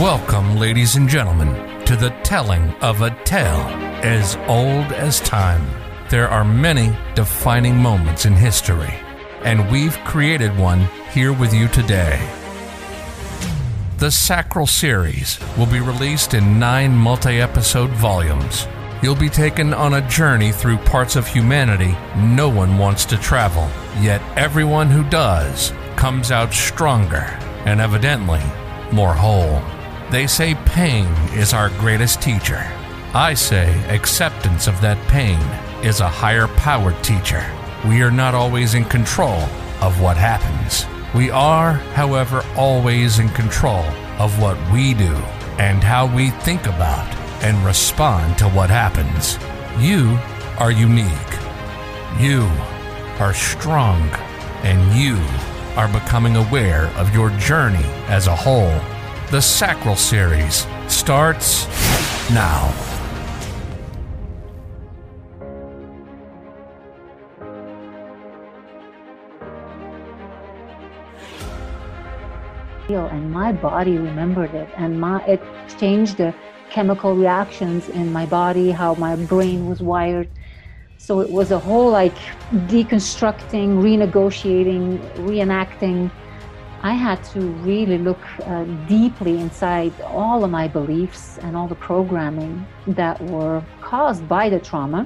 Welcome, ladies and gentlemen, to the telling of a tale as old as time. There are many defining moments in history, and we've created one here with you today. The Sacral series will be released in nine multi episode volumes. You'll be taken on a journey through parts of humanity no one wants to travel, yet everyone who does comes out stronger and evidently more whole. They say pain is our greatest teacher. I say acceptance of that pain is a higher powered teacher. We are not always in control of what happens. We are, however, always in control of what we do and how we think about and respond to what happens. You are unique. You are strong. And you are becoming aware of your journey as a whole. The Sacral Series starts now. and my body remembered it and my it changed the chemical reactions in my body how my brain was wired so it was a whole like deconstructing renegotiating reenacting i had to really look uh, deeply inside all of my beliefs and all the programming that were caused by the trauma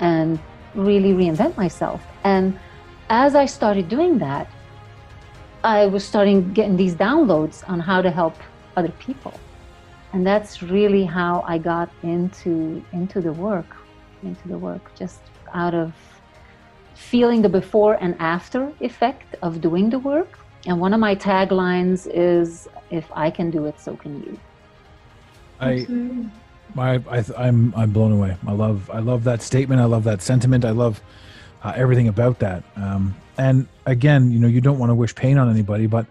and really reinvent myself and as i started doing that I was starting getting these downloads on how to help other people. And that's really how I got into into the work, into the work just out of feeling the before and after effect of doing the work. And one of my taglines is if I can do it, so can you. I I, I I'm I'm blown away. I love I love that statement. I love that sentiment. I love uh, everything about that. Um, and again, you know, you don't want to wish pain on anybody, but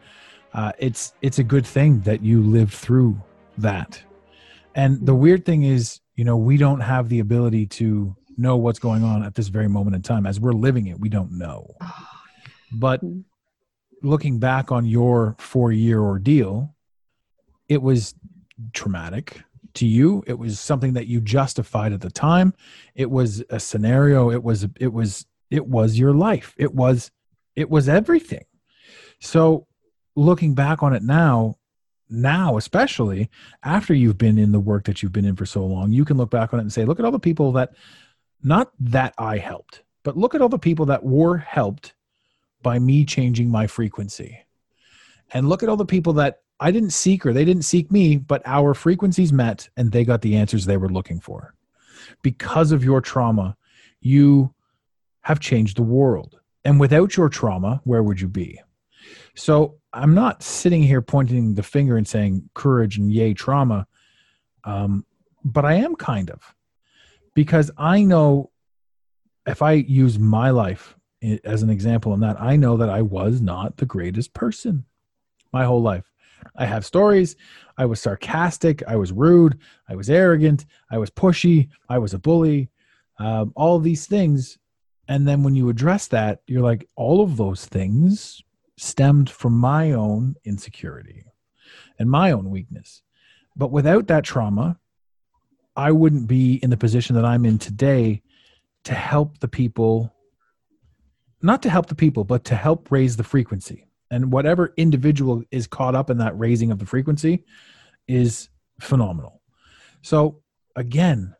uh, it's it's a good thing that you lived through that. And the weird thing is, you know, we don't have the ability to know what's going on at this very moment in time. As we're living it, we don't know. But looking back on your four year ordeal, it was traumatic to you. It was something that you justified at the time. It was a scenario. It was it was it was your life. It was it was everything. So looking back on it now, now especially after you've been in the work that you've been in for so long, you can look back on it and say, look at all the people that not that I helped, but look at all the people that were helped by me changing my frequency. And look at all the people that I didn't seek or they didn't seek me, but our frequencies met and they got the answers they were looking for. Because of your trauma, you have changed the world. And without your trauma, where would you be? So I'm not sitting here pointing the finger and saying courage and yay trauma, um, but I am kind of because I know if I use my life as an example in that, I know that I was not the greatest person my whole life. I have stories. I was sarcastic. I was rude. I was arrogant. I was pushy. I was a bully. Um, all these things and then when you address that, you're like, all of those things stemmed from my own insecurity and my own weakness. But without that trauma, I wouldn't be in the position that I'm in today to help the people, not to help the people, but to help raise the frequency. And whatever individual is caught up in that raising of the frequency is phenomenal. So, again,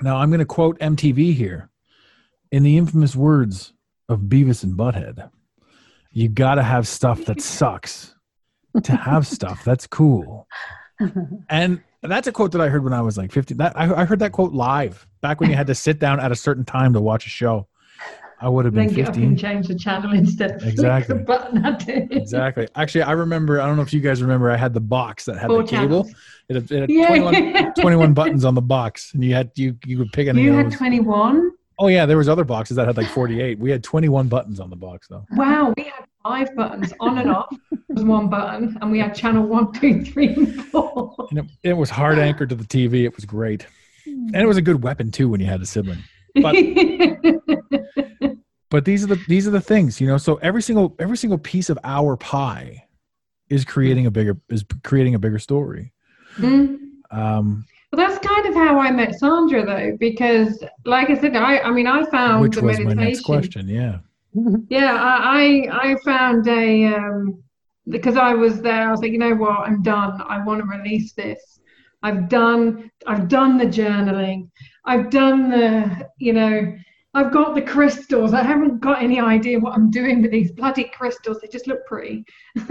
now I'm going to quote MTV here in the infamous words of Beavis and Butthead, you got to have stuff that sucks to have stuff that's cool. And that's a quote that I heard when I was like 15. That I, I, heard that quote live back when you had to sit down at a certain time to watch a show. I would have been then 15. Up and change the channel instead of exactly. the button at it. exactly. Actually, I remember. I don't know if you guys remember. I had the box that had Four the cable. It had, it had yeah. 21, 21, buttons on the box, and you had you you would pick any. You had 21. Oh yeah, there was other boxes that had like 48. We had 21 buttons on the box though. Wow, we had five buttons on and off There was one button, and we had channel one, two, three, and four. And it, it, was hard anchored to the TV. It was great, and it was a good weapon too when you had a sibling. But but these are the these are the things you know. So every single every single piece of our pie is creating a bigger is creating a bigger story. Mm. Um, Well, that's kind of how I met Sandra, though, because, like I said, I, I mean, I found which the was my next question. Yeah. Yeah, I, I I found a um, because I was there. I was like, you know what, I'm done. I want to release this. I've done I've done the journaling. I've done the you know I've got the crystals. I haven't got any idea what I'm doing with these bloody crystals. They just look pretty.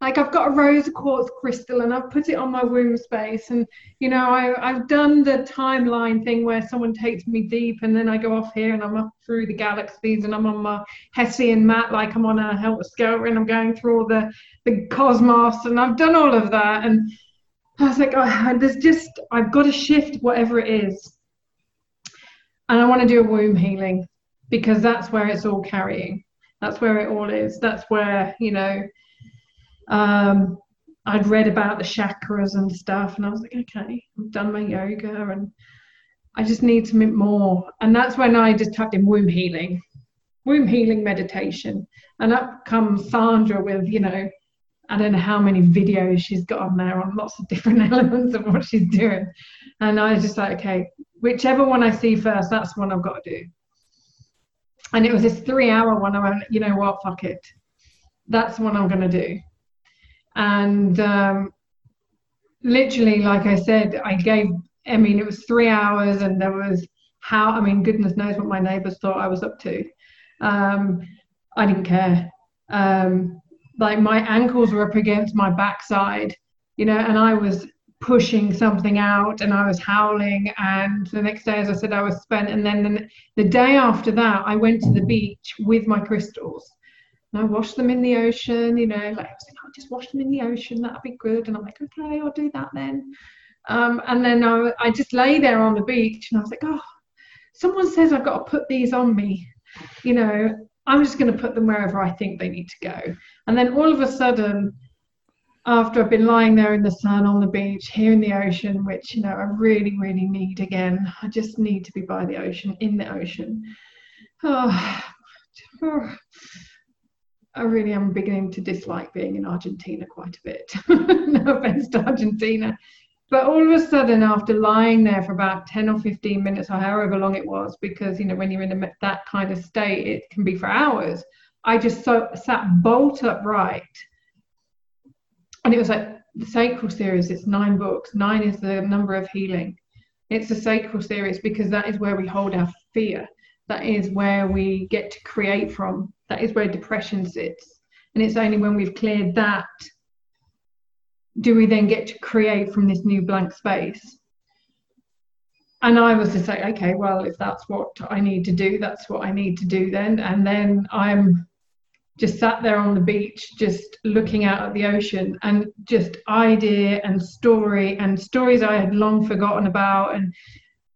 like I've got a rose quartz crystal and I've put it on my womb space and you know I, I've done the timeline thing where someone takes me deep and then I go off here and I'm up through the galaxies and I'm on my Hessian mat like I'm on a helter skelter and I'm going through all the the cosmos and I've done all of that and I was like oh, there's just I've got to shift whatever it is. And I want to do a womb healing because that's where it's all carrying. That's where it all is. That's where you know um, I'd read about the chakras and stuff, and I was like, okay, I've done my yoga, and I just need something more. And that's when I just typed in womb healing, womb healing meditation, and up comes Sandra with, you know, I don't know how many videos she's got on there on lots of different elements of what she's doing. And I was just like, okay, whichever one I see first, that's one I've got to do. And it was this three hour one. I went, you know what, fuck it. That's what I'm going to do and um, literally like i said i gave i mean it was three hours and there was how i mean goodness knows what my neighbors thought i was up to um, i didn't care um, like my ankles were up against my backside you know and i was pushing something out and i was howling and the next day as i said i was spent and then the, the day after that i went to the beach with my crystals and I washed them in the ocean, you know, like I was like, I'll just wash them in the ocean, that'll be good. And I'm like, okay, I'll do that then. Um, and then I, I just lay there on the beach and I was like, oh, someone says I've got to put these on me. You know, I'm just going to put them wherever I think they need to go. And then all of a sudden, after I've been lying there in the sun on the beach, here in the ocean, which, you know, I really, really need again, I just need to be by the ocean, in the ocean. Oh. I really am beginning to dislike being in Argentina quite a bit. no offense to Argentina. But all of a sudden, after lying there for about 10 or 15 minutes, or however long it was, because, you know, when you're in a, that kind of state, it can be for hours, I just so, sat bolt upright. And it was like the Sacral series, it's nine books. Nine is the number of healing. It's the Sacral series because that is where we hold our fear. That is where we get to create from that is where depression sits. And it's only when we've cleared that do we then get to create from this new blank space. And I was to say, okay, well, if that's what I need to do, that's what I need to do then. And then I'm just sat there on the beach, just looking out at the ocean and just idea and story and stories I had long forgotten about and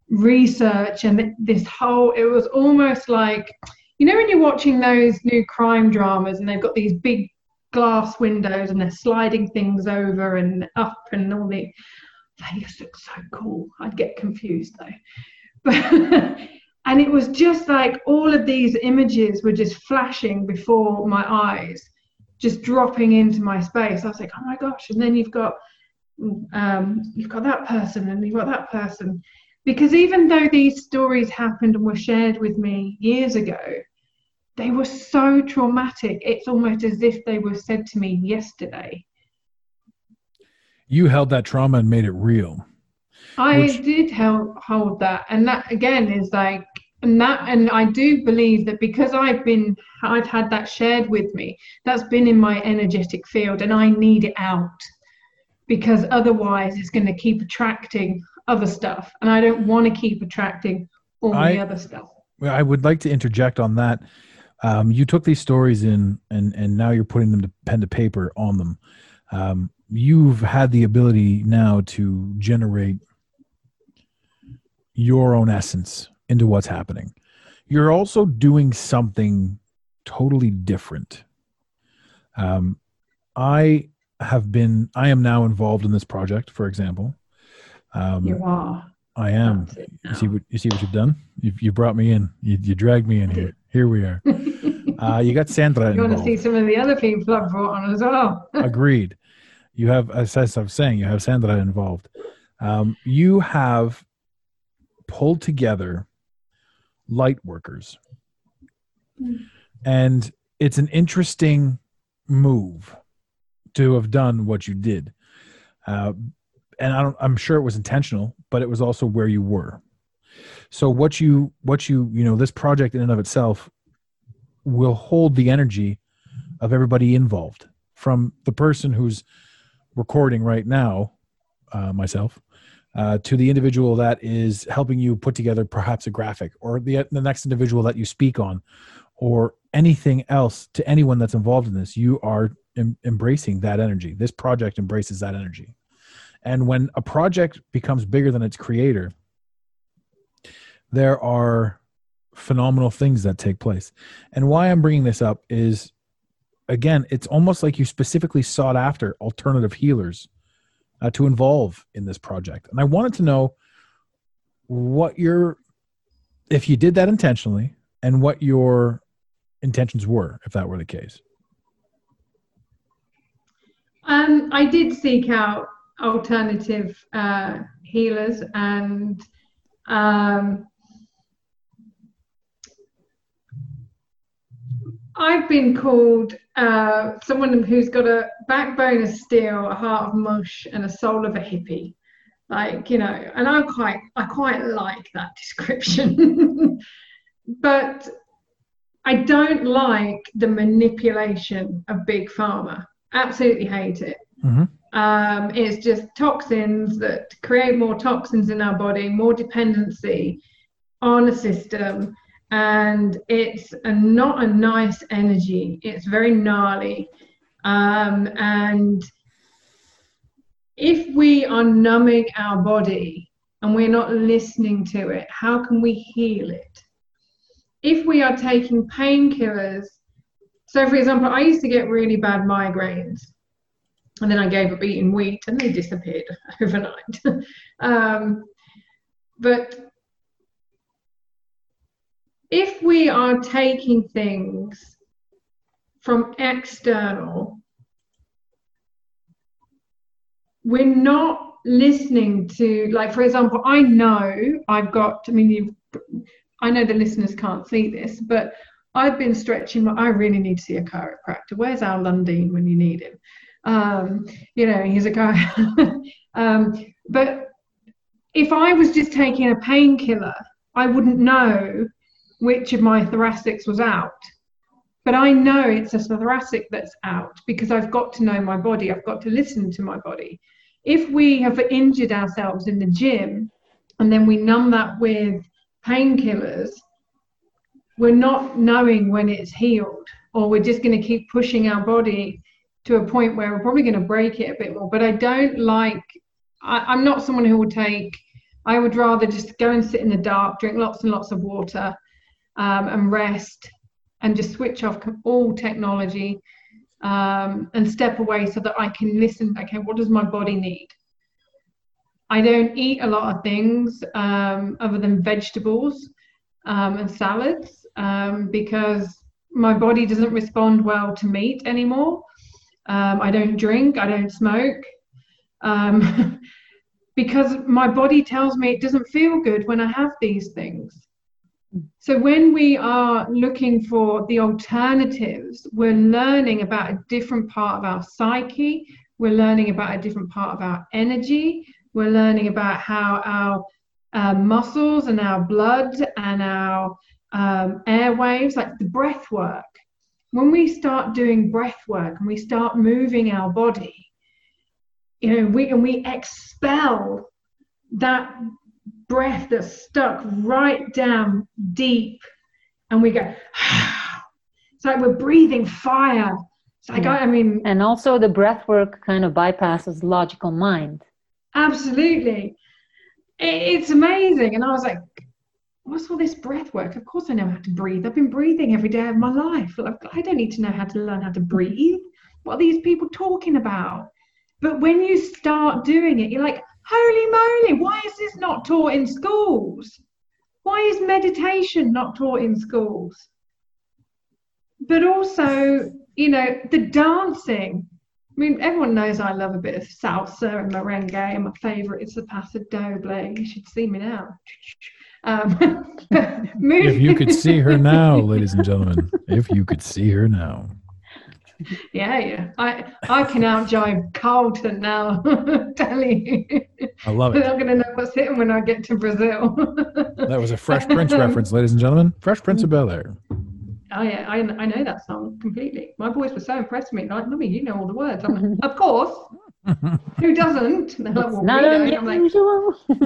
research and this whole, it was almost like, you know when you're watching those new crime dramas and they've got these big glass windows and they're sliding things over and up and all the they just look so cool. I'd get confused though. But and it was just like all of these images were just flashing before my eyes just dropping into my space. I was like oh my gosh. And then you've got um, you've got that person and you've got that person. Because even though these stories happened and were shared with me years ago they were so traumatic. It's almost as if they were said to me yesterday. You held that trauma and made it real. I which... did hold, hold that. And that again is like, and that, and I do believe that because I've been, I've had that shared with me, that's been in my energetic field and I need it out because otherwise it's going to keep attracting other stuff. And I don't want to keep attracting all I, the other stuff. I would like to interject on that um, you took these stories in and and now you're putting them to pen to paper on them. Um, you've had the ability now to generate your own essence into what's happening. You're also doing something totally different. Um, i have been i am now involved in this project for example. Um, you are. I am. You see what you see what you've done? You you brought me in. You, you dragged me in here. Here we are Uh, you got Sandra. you want to see some of the other people I've brought on as well. Agreed. You have, as I was saying, you have Sandra involved. Um, you have pulled together light workers, and it's an interesting move to have done what you did. Uh, and I don't, I'm sure it was intentional, but it was also where you were. So what you, what you, you know, this project in and of itself will hold the energy of everybody involved from the person who's recording right now, uh, myself, uh, to the individual that is helping you put together perhaps a graphic, or the the next individual that you speak on, or anything else to anyone that's involved in this. You are em- embracing that energy. This project embraces that energy, and when a project becomes bigger than its creator, there are phenomenal things that take place. And why I'm bringing this up is again, it's almost like you specifically sought after alternative healers uh, to involve in this project. And I wanted to know what your, if you did that intentionally, and what your intentions were, if that were the case. Um, I did seek out alternative uh, healers and um, I've been called uh, someone who's got a backbone of steel, a heart of mush, and a soul of a hippie. Like you know, and I'm quite I quite like that description, but I don't like the manipulation of big pharma. Absolutely hate it. Mm-hmm. Um, it's just toxins that create more toxins in our body, more dependency on a system and it's a, not a nice energy. It's very gnarly. Um, and if we are numbing our body and we're not listening to it, how can we heal it? If we are taking painkillers, so for example, I used to get really bad migraines. And then I gave up eating wheat and they disappeared overnight. um, but if we are taking things from external, we're not listening to, like, for example, I know I've got, I mean, you've, I know the listeners can't see this, but I've been stretching, I really need to see a chiropractor. Where's Al Lundeen when you need him? Um, you know, he's a guy. um, but if I was just taking a painkiller, I wouldn't know which of my thoracics was out. But I know it's a thoracic that's out because I've got to know my body. I've got to listen to my body. If we have injured ourselves in the gym and then we numb that with painkillers, we're not knowing when it's healed, or we're just going to keep pushing our body to a point where we're probably going to break it a bit more. But I don't like, I, am not someone who will take, I would rather just go and sit in the dark, drink lots and lots of water, um, and rest and just switch off all technology um, and step away so that I can listen. Okay, what does my body need? I don't eat a lot of things um, other than vegetables um, and salads um, because my body doesn't respond well to meat anymore. Um, I don't drink, I don't smoke because my body tells me it doesn't feel good when I have these things. So when we are looking for the alternatives, we're learning about a different part of our psyche, we're learning about a different part of our energy, we're learning about how our uh, muscles and our blood and our um, airwaves, like the breath work. When we start doing breath work and we start moving our body, you know, we and we expel that breath that's stuck right down deep and we go it's like we're breathing fire. It's like yeah. I, I mean and also the breath work kind of bypasses logical mind. Absolutely. It, it's amazing. And i was like what's all this breath work? Of course i know how to breathe. I've been breathing every day of my life. I don't need to know how to learn how to breathe. What are these people talking about? But when you start doing it you're like holy moly, why is this not taught in schools? Why is meditation not taught in schools? but also, you know, the dancing. I mean, everyone knows I love a bit of salsa and merengue, and my favorite is the Paso Doble. You should see me now. Um, if you could see her now, ladies and gentlemen, if you could see her now. Yeah, yeah. I I can out jive Carlton now. Tell you. I love it. I'm going to know what's hitting when I get to Brazil. that was a Fresh Prince reference, ladies and gentlemen. Fresh Prince of Bel Air. Oh yeah, I, I know that song completely. My boys were so impressed with me. Like, Mummy, you know all the words. I'm like, of course. Who doesn't? They're like, well, Not unusual. Like,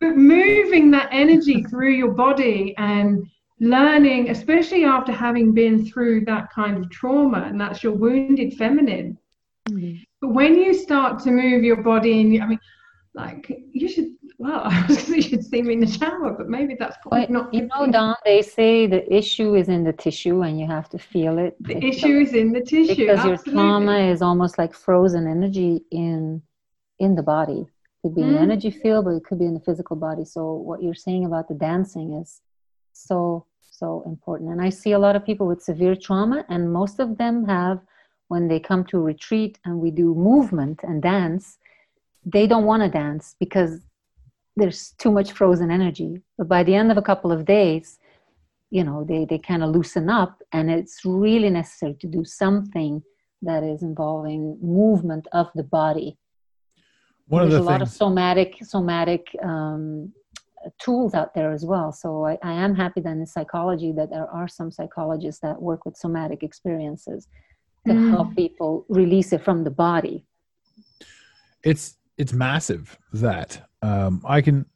but moving that energy through your body and learning, especially after having been through that kind of trauma, and that's your wounded feminine. Mm-hmm. But when you start to move your body, and I mean, like you should well, you should see me in the shower, but maybe that's probably not. You know, Dawn, they say the issue is in the tissue and you have to feel it. The issue is in the tissue. Because absolutely. your trauma is almost like frozen energy in in the body. It could be mm. an energy field, but it could be in the physical body. So what you're saying about the dancing is so, so important. And I see a lot of people with severe trauma, and most of them have, when they come to retreat and we do movement and dance, they don't want to dance because there's too much frozen energy. But by the end of a couple of days, you know, they, they kind of loosen up, and it's really necessary to do something that is involving movement of the body. One There's of the a things... lot of somatic somatic um, tools out there as well. So I, I, am happy that in psychology that there are some psychologists that work with somatic experiences to mm. help people release it from the body. It's it's massive that um, I can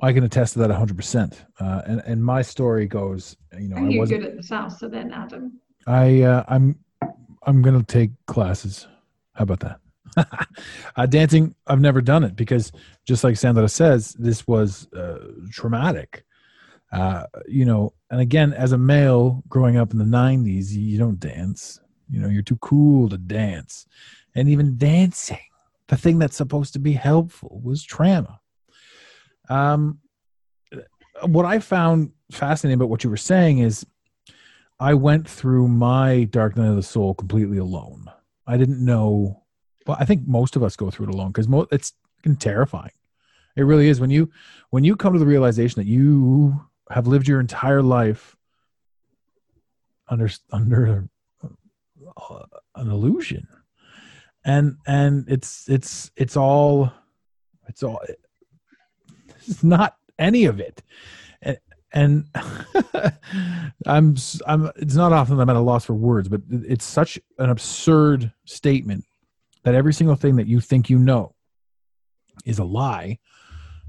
I can attest to that 100. Uh, percent And and my story goes, you know, Are you good at the salsa then, Adam? I uh, I'm I'm gonna take classes. How about that? uh, dancing, I've never done it because, just like Sandra says, this was uh, traumatic. Uh, you know, and again, as a male growing up in the '90s, you, don't dance. You know, you're too cool to dance, and even dancing the thing that's supposed to be helpful was trauma. Um, what I found fascinating about what you were saying is I went through my dark night of the soul completely alone. I didn't know. Well, I think most of us go through it alone because mo- it's terrifying. It really is. When you when you come to the realization that you have lived your entire life under under uh, an illusion. And and it's it's it's all it's all it's not any of it. And, and i'm i'm it's not often i'm at a loss for words but it's such an absurd statement that every single thing that you think you know is a lie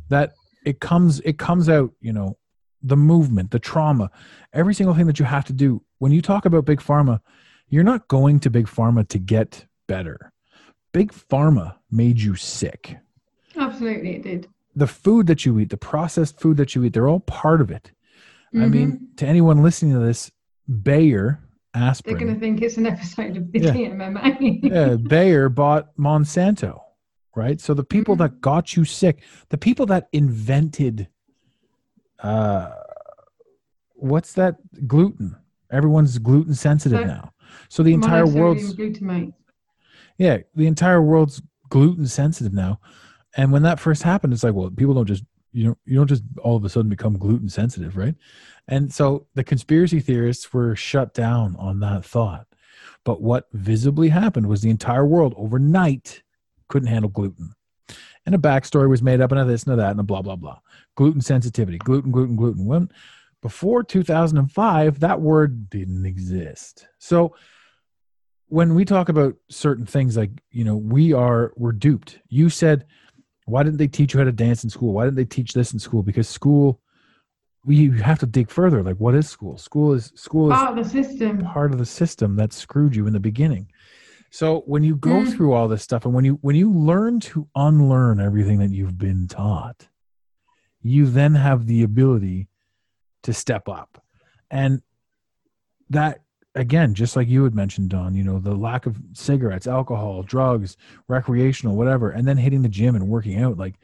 that it comes it comes out you know the movement the trauma every single thing that you have to do when you talk about big pharma you're not going to big pharma to get better big pharma made you sick. Absolutely, it did. The food that you eat, the processed food that you eat, they're all part of it. Mm-hmm. I mean, to anyone listening to this, Bayer aspirin. They're going to think it's an episode of the yeah. TMMA. yeah, Bayer bought Monsanto, right? So the people mm-hmm. that got you sick, the people that invented, uh, what's that gluten? Everyone's gluten sensitive now. So the entire world's glutamate yeah, the entire world's gluten sensitive now. And when that first happened, it's like, well, people don't just you know you don't just all of a sudden become gluten sensitive, right? And so the conspiracy theorists were shut down on that thought. But what visibly happened was the entire world overnight couldn't handle gluten. And a backstory was made up and a this and a that and a blah blah blah. Gluten sensitivity, gluten, gluten, gluten. When before 2005, that word didn't exist. So when we talk about certain things like you know we are we're duped you said why didn't they teach you how to dance in school? Why didn't they teach this in school? Because school we have to dig further. Like what is school? School is school is part of the system. part of the system that screwed you in the beginning. So when you go mm. through all this stuff and when you when you learn to unlearn everything that you've been taught you then have the ability to step up. And that again, just like you had mentioned, Dawn, you know, the lack of cigarettes, alcohol, drugs, recreational, whatever, and then hitting the gym and working out. Like,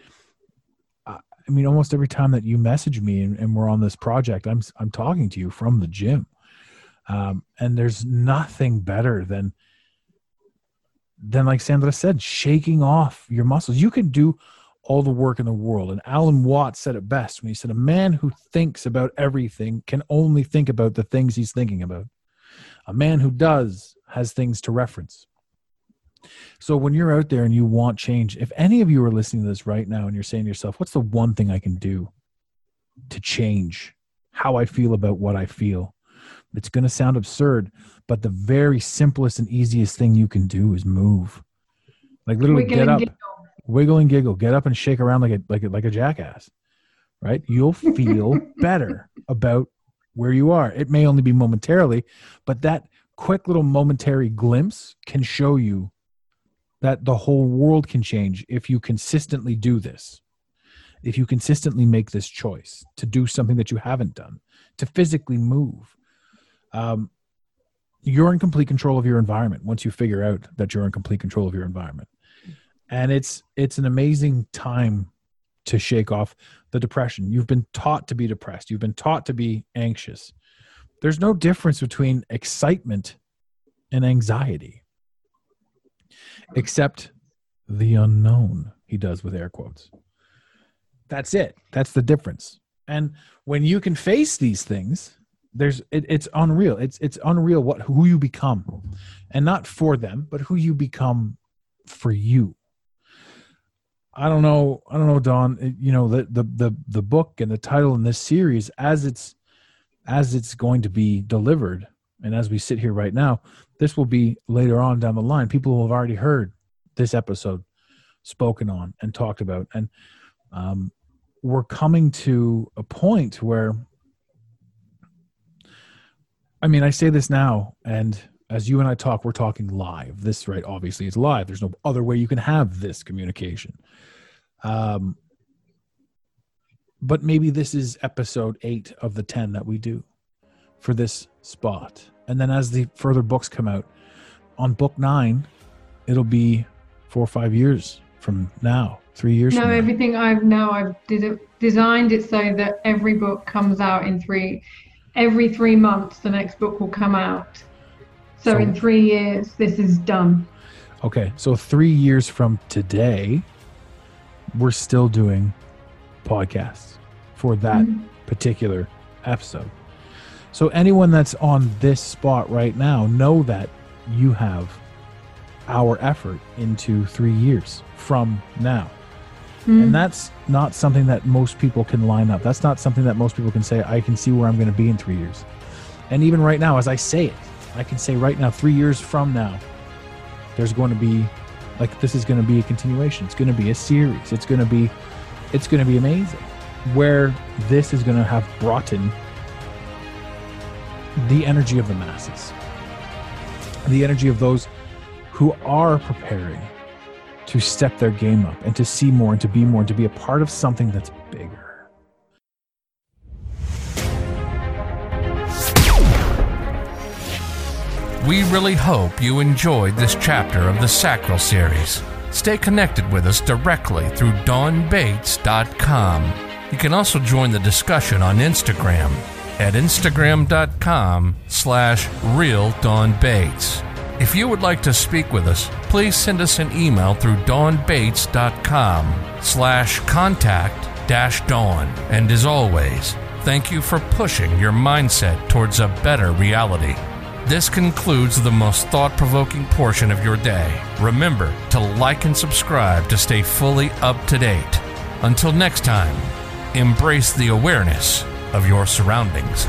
I mean, almost every time that you message me and, and we're on this project, I'm I'm talking to you from the gym. Um, and there's nothing better than than like Sandra said, shaking off your muscles. You can do all the work in the world. And Alan Watts said it best when he said, A man who thinks about everything can only think about the things he's thinking about. A man who does has things to reference. So when you're out there and you want change, if any of you are listening to this right now and you're saying to yourself, What's the one thing I can do to change how I feel about what I feel? It's going to sound absurd, but the very simplest and easiest thing you can do is move. Like literally get up, wiggle and giggle, get up and shake around like a like a, like a jackass. Right? You'll feel better about where you are. It may only be momentarily, but that quick little momentary glimpse can show you that the whole world can change if you consistently do this. If you consistently make this choice to do something that you haven't done, to physically move, um, you're in complete control of your environment once you figure out that you're in complete control of your environment and it's it's an amazing time to shake off the depression. You've been taught to be depressed. You've been taught to be anxious. There's no difference between excitement and anxiety except the unknown he does with air quotes. That's it. That's the difference. And when you can face these things there's it, it's unreal. It's it's unreal what who you become. And not for them but who you become for you i don't know i don't know Dawn you know the the the, the book and the title in this series as it's as it's going to be delivered. And as we sit here right now this will be later on down the line people will have already heard this episode spoken on and talked about. And um, we're coming to a point where I mean, I say this now, and as you and I talk, we're talking live. This, right, obviously is live. There's no other way you can have this communication. Um, but maybe this is episode eight of the 10 that we do for this spot. And then as the further books come out, on book nine, it'll be four or five years from now, three years. No, everything I've now I've did designed it so that every book comes out in three every three months the next book will come out. So, so, in three years, this is done. Okay, so three years from today, we're still doing podcasts for that mm-hmm. particular episode. So anyone that's on this spot right now, know that you have our effort into three years from now. Mm. And that's not something that most people can line up. That's not something that most people can say, I can see where I'm going to be in three years. And even right now, as I say it, I can say right now, three years from now, there's going to be like this is going to be a continuation. It's going to be a series. It's going to be it's going to be amazing. Where this is going to have brought in the energy of the masses, the energy of those who are preparing to step their game up and to see more and to be more and to be a part of something that's bigger. We really hope you enjoyed this chapter of the Sacral series. Stay connected with us directly through dawnbates.com. You can also join the discussion on Instagram at instagram.com slash real Dawn Bates. If you would like to speak with us, please send us an email through dawnbates.com slash contact dash dawn. And as always, thank you for pushing your mindset towards a better reality. This concludes the most thought provoking portion of your day. Remember to like and subscribe to stay fully up to date. Until next time, embrace the awareness of your surroundings.